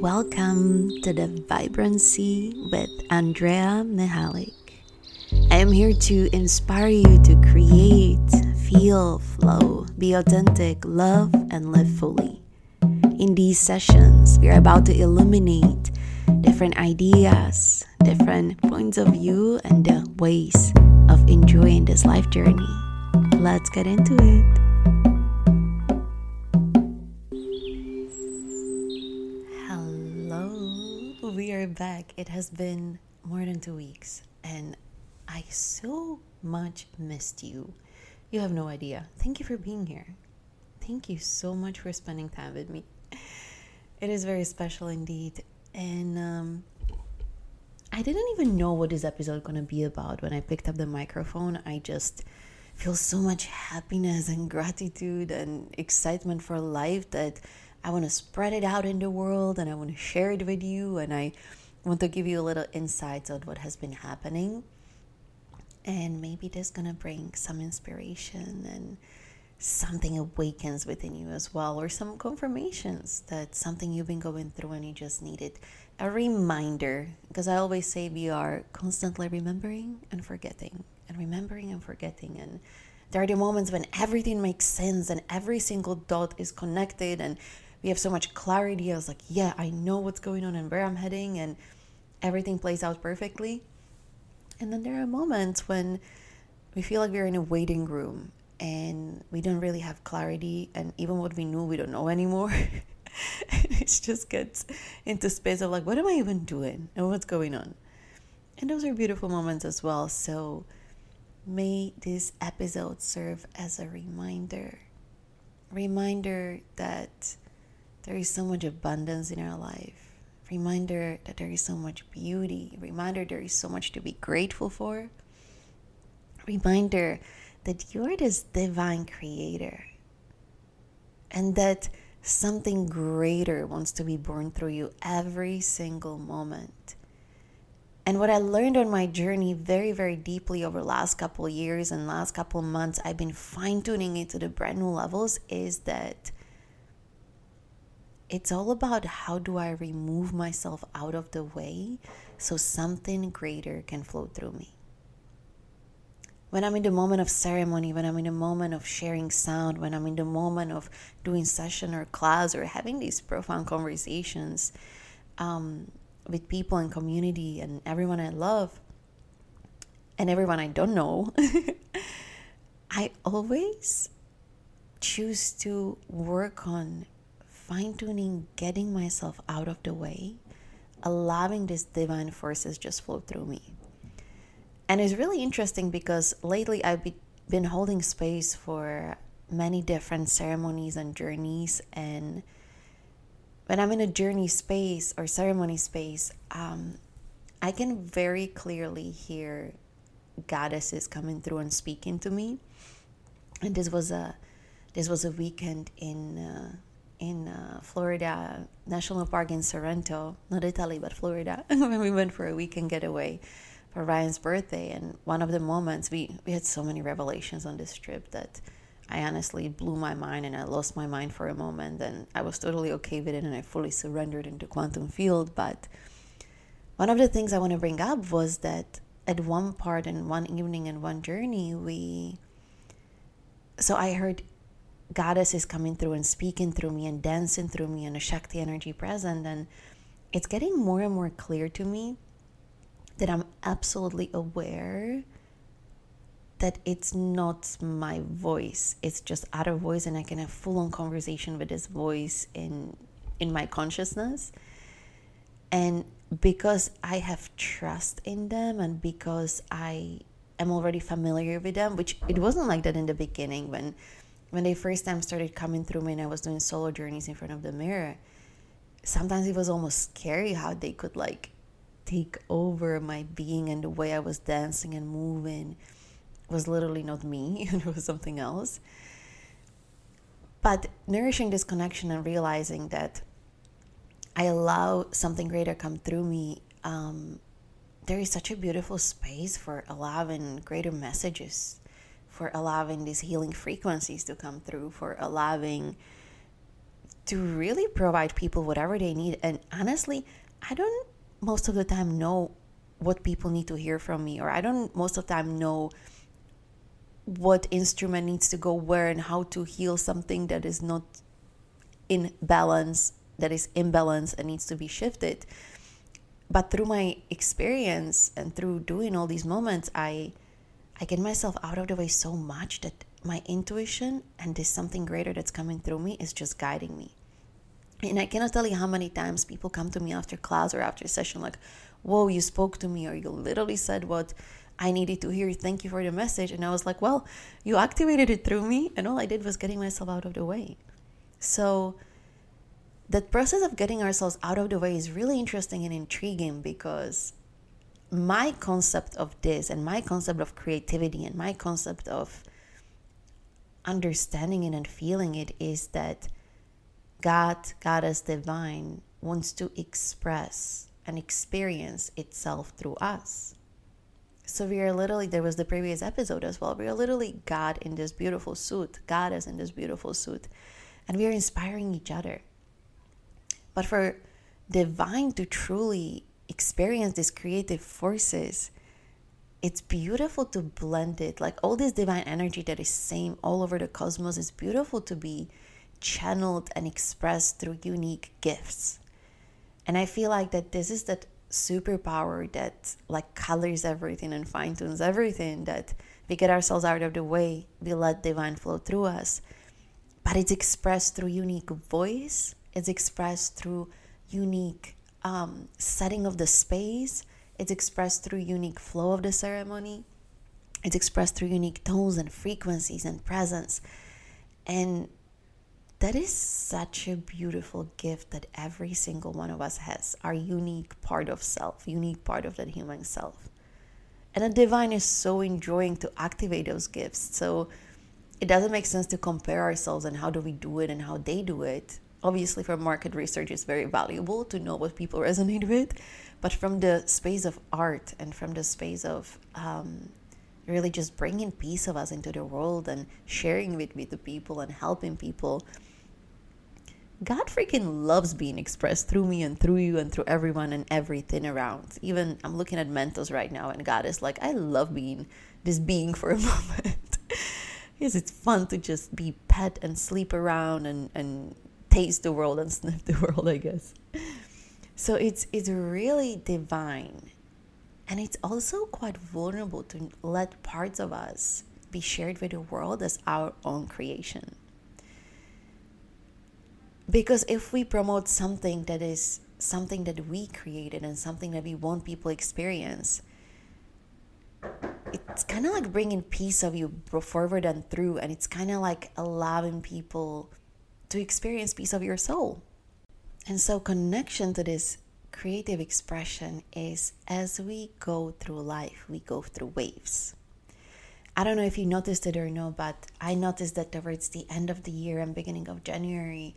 Welcome to the Vibranse with Andrea Mihalik. I am here to inspire you to create, feel, flow, be authentic, love, and live fully. In these sessions, we are about to illuminate different ideas, different points of view, and the ways of enjoying this life journey. Let's get into it. Back. It has been more than two weeks, and I so much missed you. You have no idea. Thank you for being here. Thank you so much for spending time with me. It is very special indeed. And um, I didn't even know what this episode going to be about when I picked up the microphone. I just feel so much happiness and gratitude and excitement for life that I want to spread it out in the world and I want to share it with you. And I want to give you a little insights on what has been happening. And maybe that's going to bring some inspiration and something awakens within you as well, or some confirmations that something you've been going through and you just needed a reminder. Because I always say we are constantly remembering and forgetting, and remembering and forgetting. And there are the moments when everything makes sense and every single dot is connected and we have so much clarity. I was like, yeah, I know what's going on and where I'm heading, and everything plays out perfectly. And then there are moments when we feel like we're in a waiting room and we don't really have clarity, and even what we knew, we don't know anymore. it just gets into space of like, what am I even doing and what's going on? And those are beautiful moments as well. So may this episode serve as a reminder reminder that there is so much abundance in our life. Reminder that there is so much beauty. Reminder there is so much to be grateful for. Reminder that you are this divine creator and that something greater wants to be born through you every single moment. And what I learned on my journey very, very deeply over the last couple years and last couple months, I've been fine tuning it to the brand new levels is that it's all about how do I remove myself out of the way so something greater can flow through me. When I'm in the moment of ceremony, when I'm in the moment of sharing sound, when I'm in the moment of doing session or class or having these profound conversations um, with people in community and everyone I love and everyone I don't know, I always choose to work on fine tuning, getting myself out of the way, allowing these divine forces just flow through me. And it's really interesting because lately I've been holding space for many different ceremonies and journeys. And when I'm in a journey space or ceremony space, um, I can very clearly hear goddesses coming through and speaking to me. And this was a this was a weekend in uh, in uh, Florida National Park in Sorrento, not Italy, but Florida, when we went for a weekend getaway for Ryan's birthday. And one of the moments, we, we had so many revelations on this trip that I honestly blew my mind and I lost my mind for a moment. And I was totally okay with it and I fully surrendered into quantum field. But one of the things I want to bring up was that at one part and one evening and one journey, we. So I heard goddess is coming through and speaking through me and dancing through me and a Shakti energy present. And it's getting more and more clear to me that I'm absolutely aware that it's not my voice. It's just other voice and I can have full on conversation with this voice in in my consciousness. And because I have trust in them and because I am already familiar with them, which it wasn't like that in the beginning when when they first time started coming through me and I was doing solo journeys in front of the mirror, sometimes it was almost scary how they could like take over my being and the way I was dancing and moving was literally not me, it was something else. But nourishing this connection and realizing that I allow something greater come through me, um, there is such a beautiful space for allowing greater messages for allowing these healing frequencies to come through, for allowing to really provide people whatever they need. And honestly, I don't most of the time know what people need to hear from me, or I don't most of the time know what instrument needs to go where and how to heal something that is not in balance, that is imbalance and needs to be shifted. But through my experience and through doing all these moments, I I get myself out of the way so much that my intuition and this something greater that's coming through me is just guiding me. And I cannot tell you how many times people come to me after class or after a session, like, Whoa, you spoke to me, or you literally said what I needed to hear. Thank you for the message. And I was like, Well, you activated it through me, and all I did was getting myself out of the way. So, that process of getting ourselves out of the way is really interesting and intriguing because my concept of this and my concept of creativity and my concept of understanding it and feeling it is that God, Goddess Divine, wants to express and experience itself through us. So we are literally, there was the previous episode as well. We are literally God in this beautiful suit, Goddess in this beautiful suit, and we are inspiring each other. But for divine to truly experience these creative forces, it's beautiful to blend it. Like all this divine energy that is same all over the cosmos is beautiful to be channeled and expressed through unique gifts. And I feel like that this is that superpower that like colors everything and fine tunes everything that we get ourselves out of the way, we let divine flow through us. But it's expressed through unique voice, it's expressed through unique um, setting of the space, it's expressed through unique flow of the ceremony. It's expressed through unique tones and frequencies and presence. And that is such a beautiful gift that every single one of us has our unique part of self, unique part of that human self. And the divine is so enjoying to activate those gifts. So it doesn't make sense to compare ourselves and how do we do it and how they do it. Obviously, for market research, it's very valuable to know what people resonate with. But from the space of art and from the space of um, really just bringing piece of us into the world and sharing it with the people and helping people, God freaking loves being expressed through me and through you and through everyone and everything around. Even I'm looking at Mentos right now, and God is like, I love being this being for a moment. yes, it's fun to just be pet and sleep around and, and taste the world and sniff the world, I guess. So it's it's really divine. And it's also quite vulnerable to let parts of us be shared with the world as our own creation. Because if we promote something that is something that we created and something that we want people experience, it's kind of like bringing piece of you forward and through, and it's kind of like allowing people to experience peace of your soul. And so, connection to this creative expression is as we go through life, we go through waves. I don't know if you noticed it or no, but I noticed that towards the end of the year and beginning of January,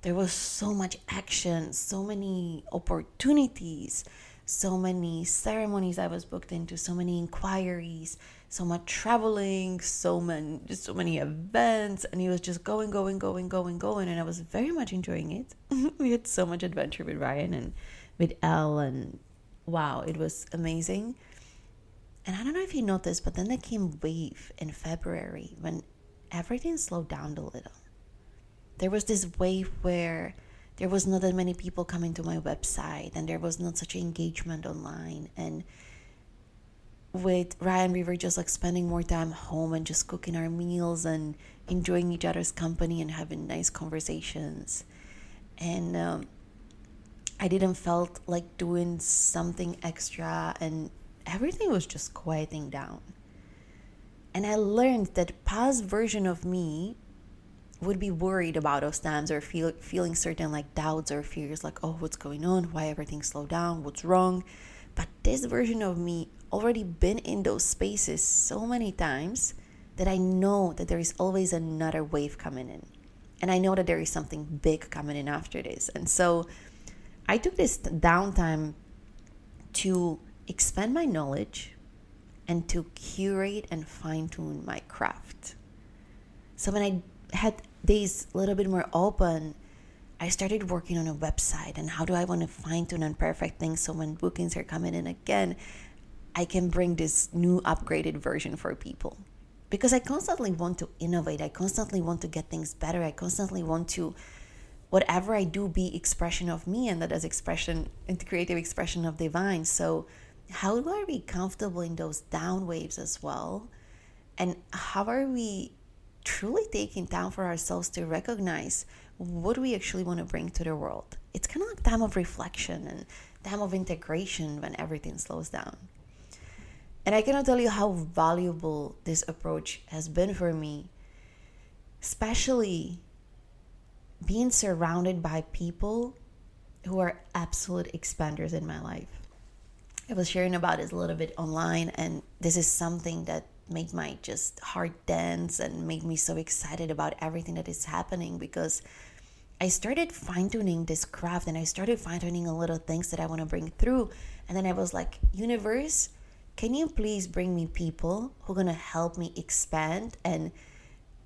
there was so much action, so many opportunities, so many ceremonies I was booked into, so many inquiries, so much traveling, so many so many events, and he was just going, going, going, going, going, and I was very much enjoying it. we had so much adventure with Ryan and with Elle, and wow, it was amazing. And I don't know if you noticed, but then there came wave in February when everything slowed down a little. There was this wave where there was not that many people coming to my website, and there was not such engagement online, and with Ryan, we were just like spending more time home and just cooking our meals and enjoying each other's company and having nice conversations. And um, I didn't felt like doing something extra, and everything was just quieting down. And I learned that past version of me would be worried about those times or feel, feeling certain like doubts or fears like, oh, what's going on? Why everything slowed down? What's wrong? But this version of me already been in those spaces so many times that I know that there is always another wave coming in. And I know that there is something big coming in after this. And so I took this downtime to expand my knowledge and to curate and fine tune my craft. So when I had days a little bit more open, I started working on a website and how do I want to fine tune and perfect things so when bookings are coming in again, I can bring this new upgraded version for people. Because I constantly want to innovate, I constantly want to get things better, I constantly want to whatever I do be expression of me and that is expression into creative expression of divine. So how do I be comfortable in those down waves as well? And how are we truly taking time for ourselves to recognize what we actually want to bring to the world? It's kind of like time of reflection and time of integration when everything slows down. And I cannot tell you how valuable this approach has been for me, especially being surrounded by people who are absolute expanders in my life. I was sharing about this a little bit online, and this is something that made my just heart dance and made me so excited about everything that is happening because I started fine tuning this craft and I started fine tuning a little things that I want to bring through. And then I was like, universe, can you please bring me people who are going to help me expand? And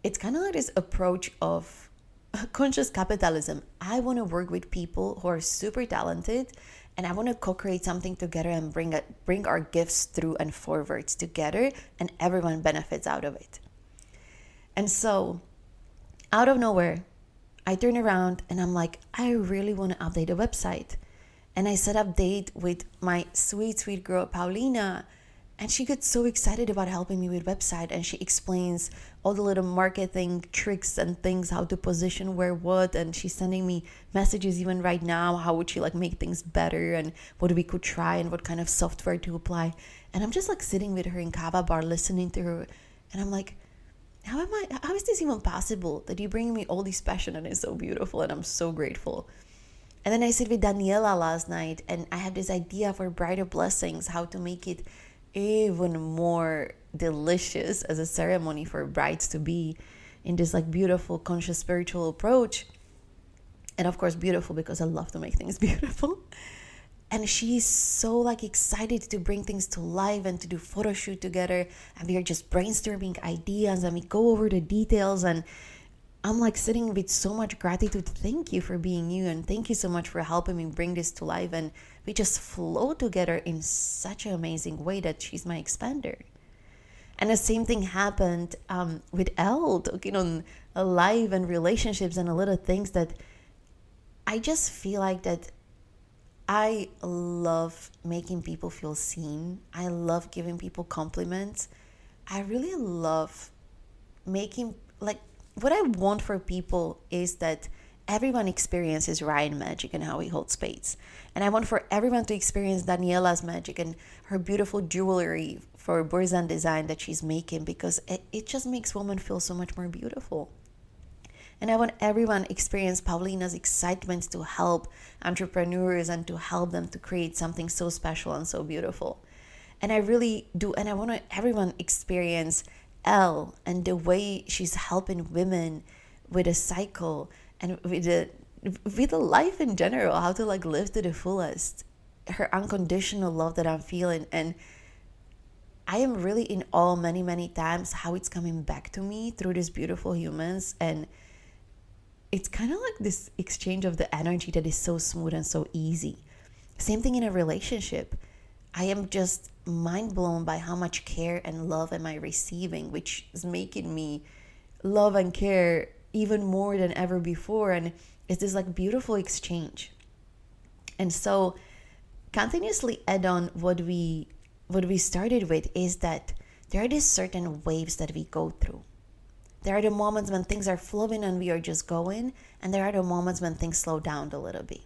it's kind of like this approach of conscious capitalism. I want to work with people who are super talented and I want to co-create something together and bring a, bring our gifts through and forwards together and everyone benefits out of it. And so out of nowhere, I turn around and I'm like, I really want to update the website. And I set up date with my sweet, sweet girl, Paulina. And she gets so excited about helping me with website and she explains all the little marketing tricks and things, how to position where what. And she's sending me messages even right now. How would she like make things better and what we could try and what kind of software to apply. And I'm just like sitting with her in Kava bar listening to her. And I'm like, how am I how is this even possible that you bring me all this passion and it's so beautiful and I'm so grateful. And then I sit with Daniela last night and I have this idea for brighter blessings, how to make it even more delicious as a ceremony for brides to be in this like beautiful conscious spiritual approach. And of course beautiful because I love to make things beautiful. And she's so like excited to bring things to life and to do photo shoot together. And we are just brainstorming ideas and we go over the details. And i'm like sitting with so much gratitude. Thank you for being you and thank you so much for helping me bring this to life. And we just flow together in such an amazing way that she's my expander and the same thing happened um, with Elle, talking on life and relationships and a lot of things that I just feel like that I love making people feel seen. I love giving people compliments. I really love making, like, what I want for people is that everyone experiences Ryan magic and how he holds space. And I want for everyone to experience Daniela's magic and her beautiful jewelry for Burzan design that she's making because it, it just makes women feel so much more beautiful. And I want everyone experience Paulina's excitement to help entrepreneurs and to help them to create something so special and so beautiful. And I really do, and I want everyone experience Elle and the way she's helping women with a cycle and with the with a life in general, how to like live to the fullest. Her unconditional love that I'm feeling and I am really in awe many, many times how it's coming back to me through these beautiful humans and it's kind of like this exchange of the energy that is so smooth and so easy. Same thing in a relationship. I am just mind blown by how much care and love am I receiving, which is making me love and care even more than ever before. And it's this like beautiful exchange. And so continuously add on what we what we started with is that there are these certain waves that we go through. There are the moments when things are flowing and we are just going, and there are the moments when things slow down a little bit.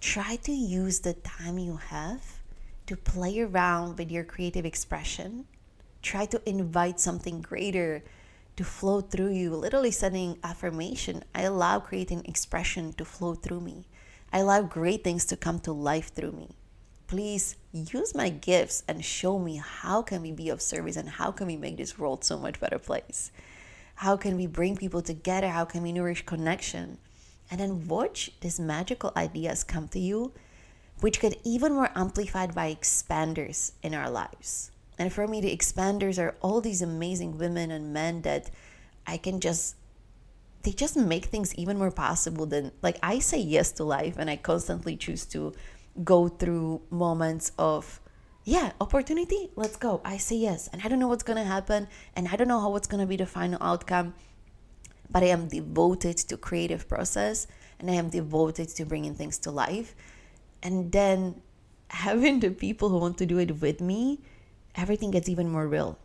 Try to use the time you have to play around with your creative expression. Try to invite something greater to flow through you, literally sending affirmation. I allow creating expression to flow through me. I allow great things to come to life through me. Please use my gifts and show me how can we be of service and how can we make this world so much better place. How can we bring people together? How can we nourish connection? And then watch these magical ideas come to you, which get even more amplified by expanders in our lives. And for me, the expanders are all these amazing women and men that I can just they just make things even more possible than like I say yes to life and I constantly choose to go through moments of yeah, opportunity, let's go. I say yes. And I don't know what's going to happen and I don't know how what's going to be the final outcome, but I am devoted to creative process and I am devoted to bringing things to life. And then having the people who want to do it with me, everything gets even more real.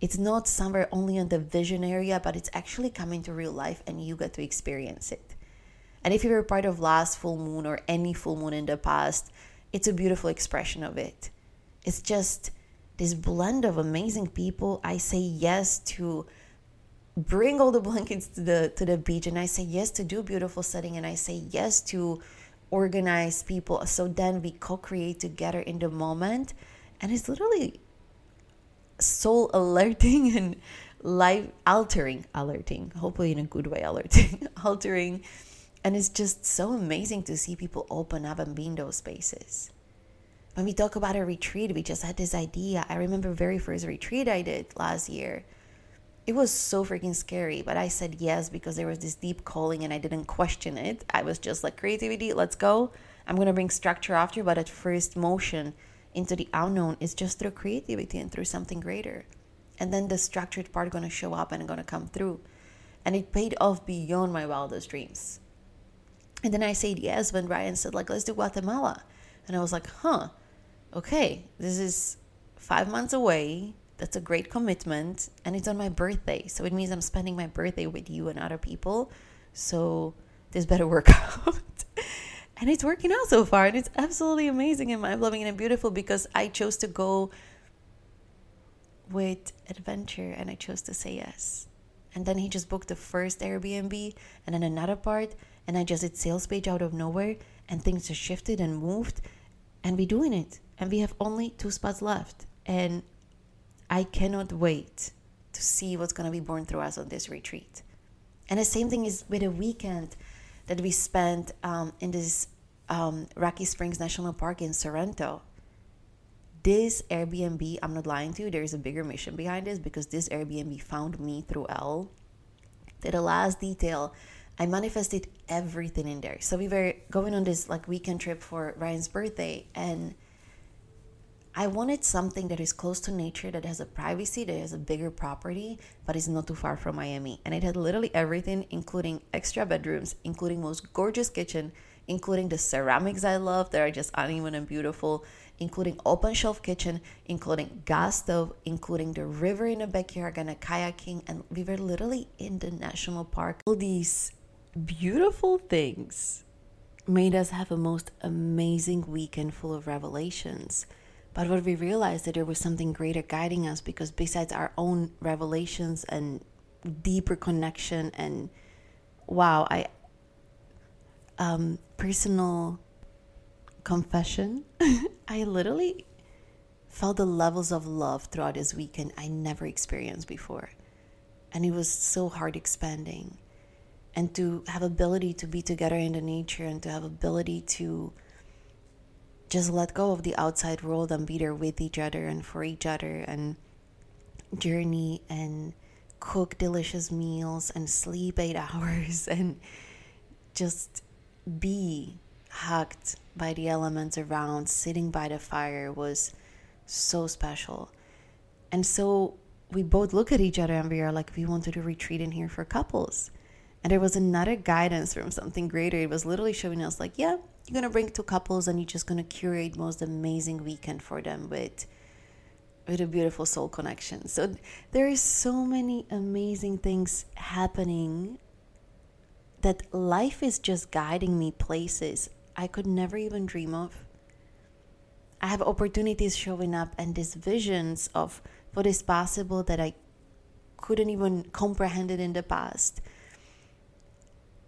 It's not somewhere only on the vision area, but it's actually coming to real life and you get to experience it. And if you were part of last full moon or any full moon in the past, it's a beautiful expression of it. It's just this blend of amazing people. I say yes to bring all the blankets to the to the beach and I say yes to do beautiful setting and I say yes to organize people so then we co-create together in the moment and it's literally soul alerting and life altering alerting. Hopefully in a good way alerting altering. And it's just so amazing to see people open up and be in those spaces. When we talk about a retreat we just had this idea. I remember very first retreat i did last year. It was so freaking scary but i said yes because there was this deep calling and i didn't question it. I was just like creativity let's go. I'm going to bring structure after but at first motion into the unknown is just through creativity and through something greater. And then the structured part to show up and to come through. And it paid off beyond my wildest dreams. And then i said yes when ryan said like let's do guatemala. And i was like huh okay this is five months away. That's a great commitment and it's on my birthday. So it means i'm spending my birthday with you and other people. So this better work out and it's working out so far and it's absolutely amazing and mind-blowing and beautiful because i chose to go with adventure and i chose to say yes. And then he just booked the first airbnb and then another part and i just did sales page out of nowhere and things just shifted and moved and we're doing it. And we have only two spots left and i cannot wait to see what's going to be born through us on this retreat. And the same thing is with a weekend that we spent um, in this um, Rocky Springs National Park in Sorrento. This Airbnb, I'm not lying to you, there's a bigger mission behind this because this Airbnb found me through Elle. The last detail, I manifested everything in there. So we were going on this like weekend trip for Ryan's birthday and I wanted something that is close to nature, that has a privacy, that has a bigger property, but is not too far from Miami. And it had literally everything, including extra bedrooms, including most gorgeous kitchen, including the ceramics I love that are just uneven and beautiful, including open shelf kitchen, including gas stove, including the river in the backyard and a kayaking. And we were literally in the national park. All these beautiful things made us have a most amazing weekend full of revelations but what we realized that there was something greater guiding us because besides our own revelations and deeper connection and wow, I um personal confession, I literally felt the levels of love throughout this weekend I never experienced before. And it was so heart expanding. And to have ability to be together in the nature and to have ability to just let go of the outside world and be there with each other and for each other and journey and cook delicious meals and sleep eight hours and just be hugged by the elements around, sitting by the fire was so special. And so we both look at each other and we are like, we wanted to retreat in here for couples. And there was another guidance from something greater. It was literally showing us, like, yeah, you're gonna bring two couples and you're just gonna curate most amazing weekend for them with with a beautiful soul connection. So there is so many amazing things happening that life is just guiding me places I could never even dream of. I have opportunities showing up and these visions of what is possible that I couldn't even comprehend it in the past.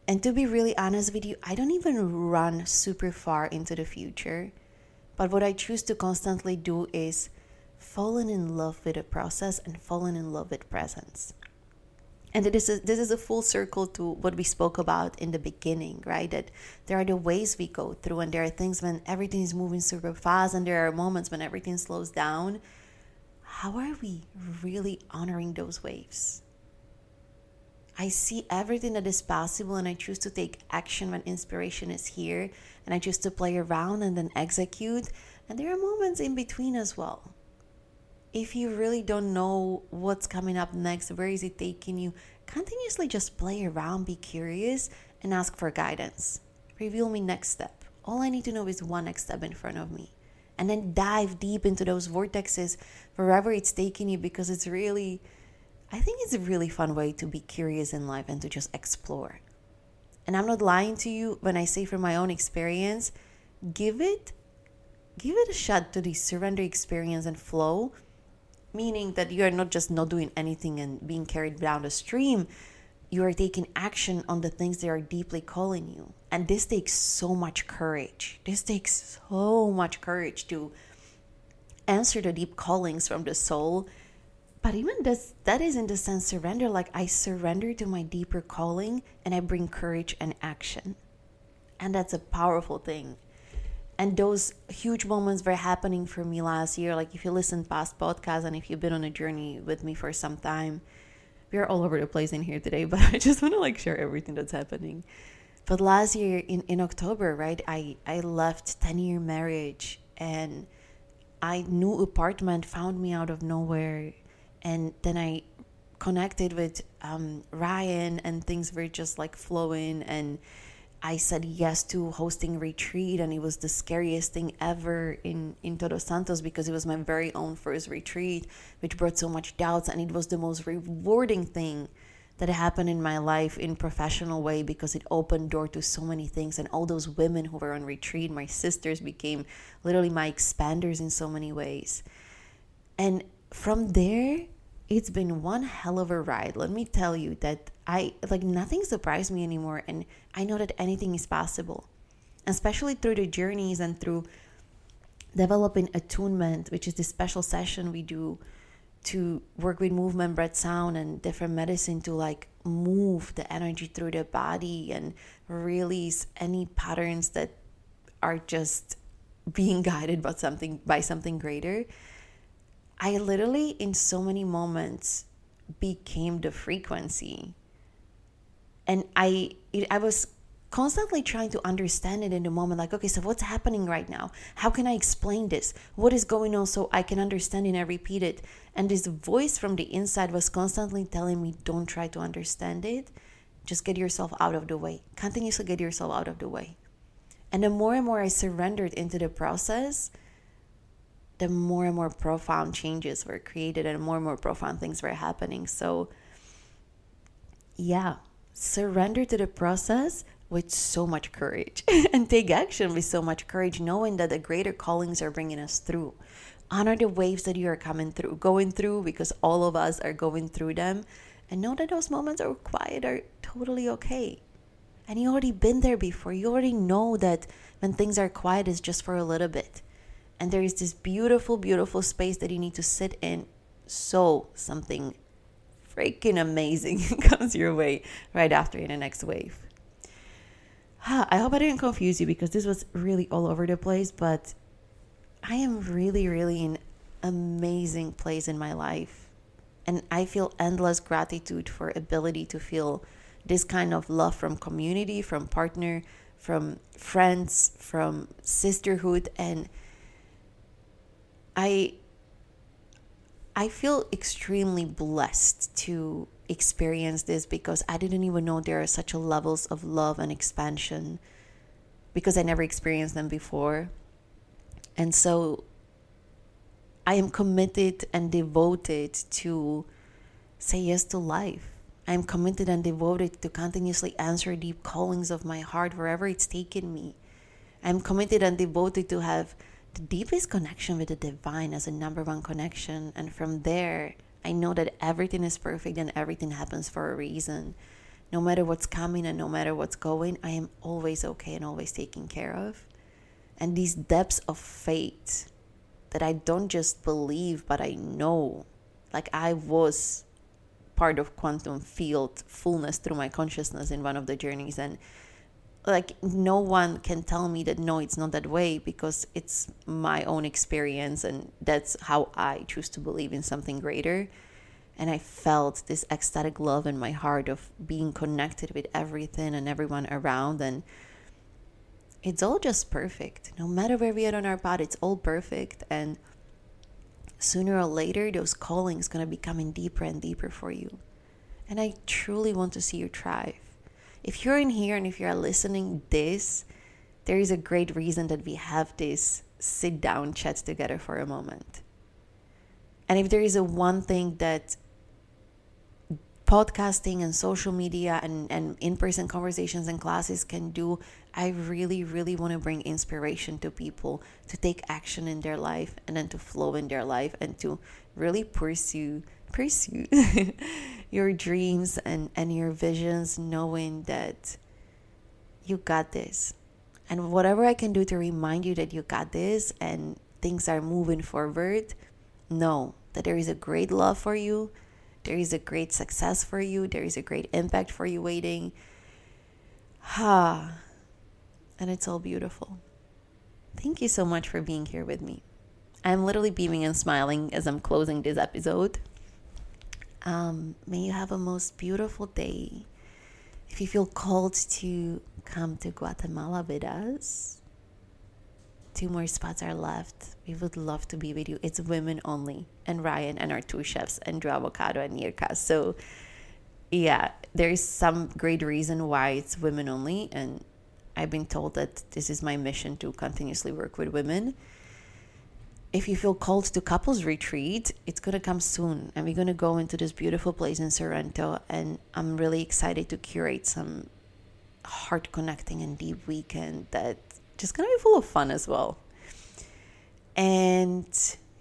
And to be really honest with you, I don't even run super far into the future. But what I choose to constantly do is falling in love with the process and falling in love with presence. And this is this is a full circle to what we spoke about in the beginning, right? That there are the ways we go through, and there are things when everything is moving super fast, and there are moments when everything slows down. How are we really honoring those waves? I see everything that is possible and I choose to take action when inspiration is here and I choose to play around and then execute. And there are moments in between as well. If you really don't know what's coming up next, where is it taking you, continuously just play around, be curious, and ask for guidance. Reveal me next step. All I need to know is one next step in front of me. And then dive deep into those vortexes wherever it's taking you because it's really I think it's a really fun way to be curious in life and to just explore. And I'm not lying to you when I say from my own experience, give it give it a shot to the surrender experience and flow, meaning that you are not just not doing anything and being carried down the stream, you are taking action on the things that are deeply calling you. And this takes so much courage. This takes so much courage to answer the deep callings from the soul but even this, that is in the sense surrender. Like I surrender to my deeper calling and I bring courage and action. And that's a powerful thing. And those huge moments were happening for me last year. Like if you listen past podcasts and if you've been on a journey with me for some time, we are all over the place in here today, but I just want to like share everything that's happening. But last year in, in October, right, I, I left 10 year marriage and I new apartment found me out of nowhere and then I connected with um, Ryan, and things were just like flowing. And I said yes to hosting retreat, and it was the scariest thing ever in in Todos Santos because it was my very own first retreat, which brought so much doubts, and it was the most rewarding thing that happened in my life in professional way because it opened door to so many things and all those women who were on retreat my sisters became literally my expanders in so many ways and from there it's been one hell of a ride. Let me tell you that I like nothing surprised me anymore, and I know that anything is possible, especially through the journeys and through developing attunement, which is the special session we do to work with movement, breath, sound, and different medicine to like move the energy through the body and release any patterns that are just being guided by something by something greater I literally, in so many moments, became the frequency. And I, it, I was constantly trying to understand it in the moment like okay so what's happening right now? How can i explain this? What is going on so i can understand and I repeat it? And this voice from the inside was constantly telling me don't try to understand it. Just get yourself out of the way. Continuously get yourself out of the way. And the more and more i surrendered into the process the more and more profound changes were created and more and more profound things were happening. So, yeah, surrender to the process with so much courage and take action with so much courage, knowing that the greater callings are bringing us through. Honor the waves that you are coming through, going through, because all of us are going through them. And know that those moments are quiet are totally okay. And you already been there before. You already know that when things are quiet, it's just for a little bit and there is this beautiful, beautiful space that you need to sit in so something freaking amazing comes your way right after in the next wave. I hope I didn't confuse you because this was really all over the place, but I am really, really in amazing place in my life. And I feel endless gratitude for ability to feel this kind of love from community, from partner, from friends, from sisterhood and I I feel extremely blessed to experience this because I didn't even know there are such levels of love and expansion because I never experienced them before. And so I am committed and devoted to say yes to life. I am committed and devoted to continuously answer deep callings of my heart wherever it's taken me. I'm committed and devoted to have the deepest connection with the divine as a number one connection. And from there, I know that everything is perfect and everything happens for a reason. No matter what's coming and no matter what's going, I am always okay and always taken care of. And these depths of faith that I don't just believe, but I know. Like I was part of quantum field fullness through my consciousness in one of the journeys. And like no one can tell me that no it's not that way because it's my own experience and that's how i choose to believe in something greater and I felt this ecstatic love in my heart of being connected with everything and everyone around. And it's all just perfect. No matter where we are on our path, it's all perfect. And sooner or later, those callings going to be coming deeper and deeper for you. And I truly want to see you thrive. If you're in here and if you're listening this, there is a great reason that we have this sit down chat together for a moment. And if there is a one thing that podcasting and social media and, and in-person conversations and classes can do i really really want to bring inspiration to people to take action in their life and then to flow in their life and to really pursue pursue your dreams and and your visions knowing that you got this and whatever i can do to remind you that you got this and things are moving forward know that there is a great love for you there is a great success for you, there is a great impact for you waiting. Ha. and it's all beautiful. Thank you so much for being here with me. I'm literally beaming and smiling as I'm closing this episode. Um, may you have a most beautiful day. If you feel called to come to Guatemala with us, two more spots are left. We would love to be with you. It's women only, and Ryan and our two chefs, Andrew Avocado and Nirka. So, yeah, there is some great reason why it's women only, and I've been told that this is my mission to continuously work with women. If you feel called to couples retreat, it's gonna come soon, and we're gonna go into this beautiful place in Sorrento, and I'm really excited to curate some heart connecting and deep weekend that just gonna be full of fun as well. And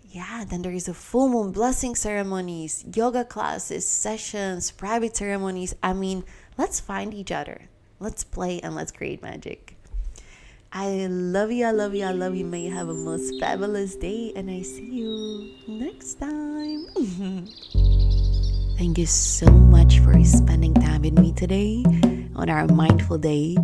yeah, then there is a full moon blessing ceremonies, yoga classes, sessions, private ceremonies. I mean, let's find each other. Let's play and let's create magic. I love you, I love you, I love you. May you have a most fabulous day, and I see you next time. Thank you so much for spending time with me today on our mindful date.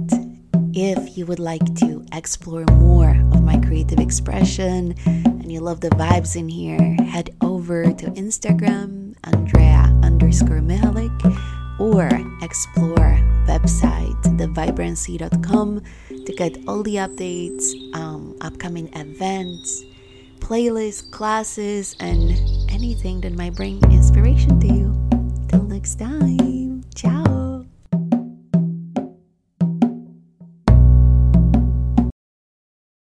If you would like to explore more of my creative expression and you love the vibes in here, head over to Instagram, Andrea underscore Mihalik, or explore website thevibranse.com to get all the updates, um, upcoming events, playlists, classes, and anything that might bring inspiration to you. Till next time, ciao.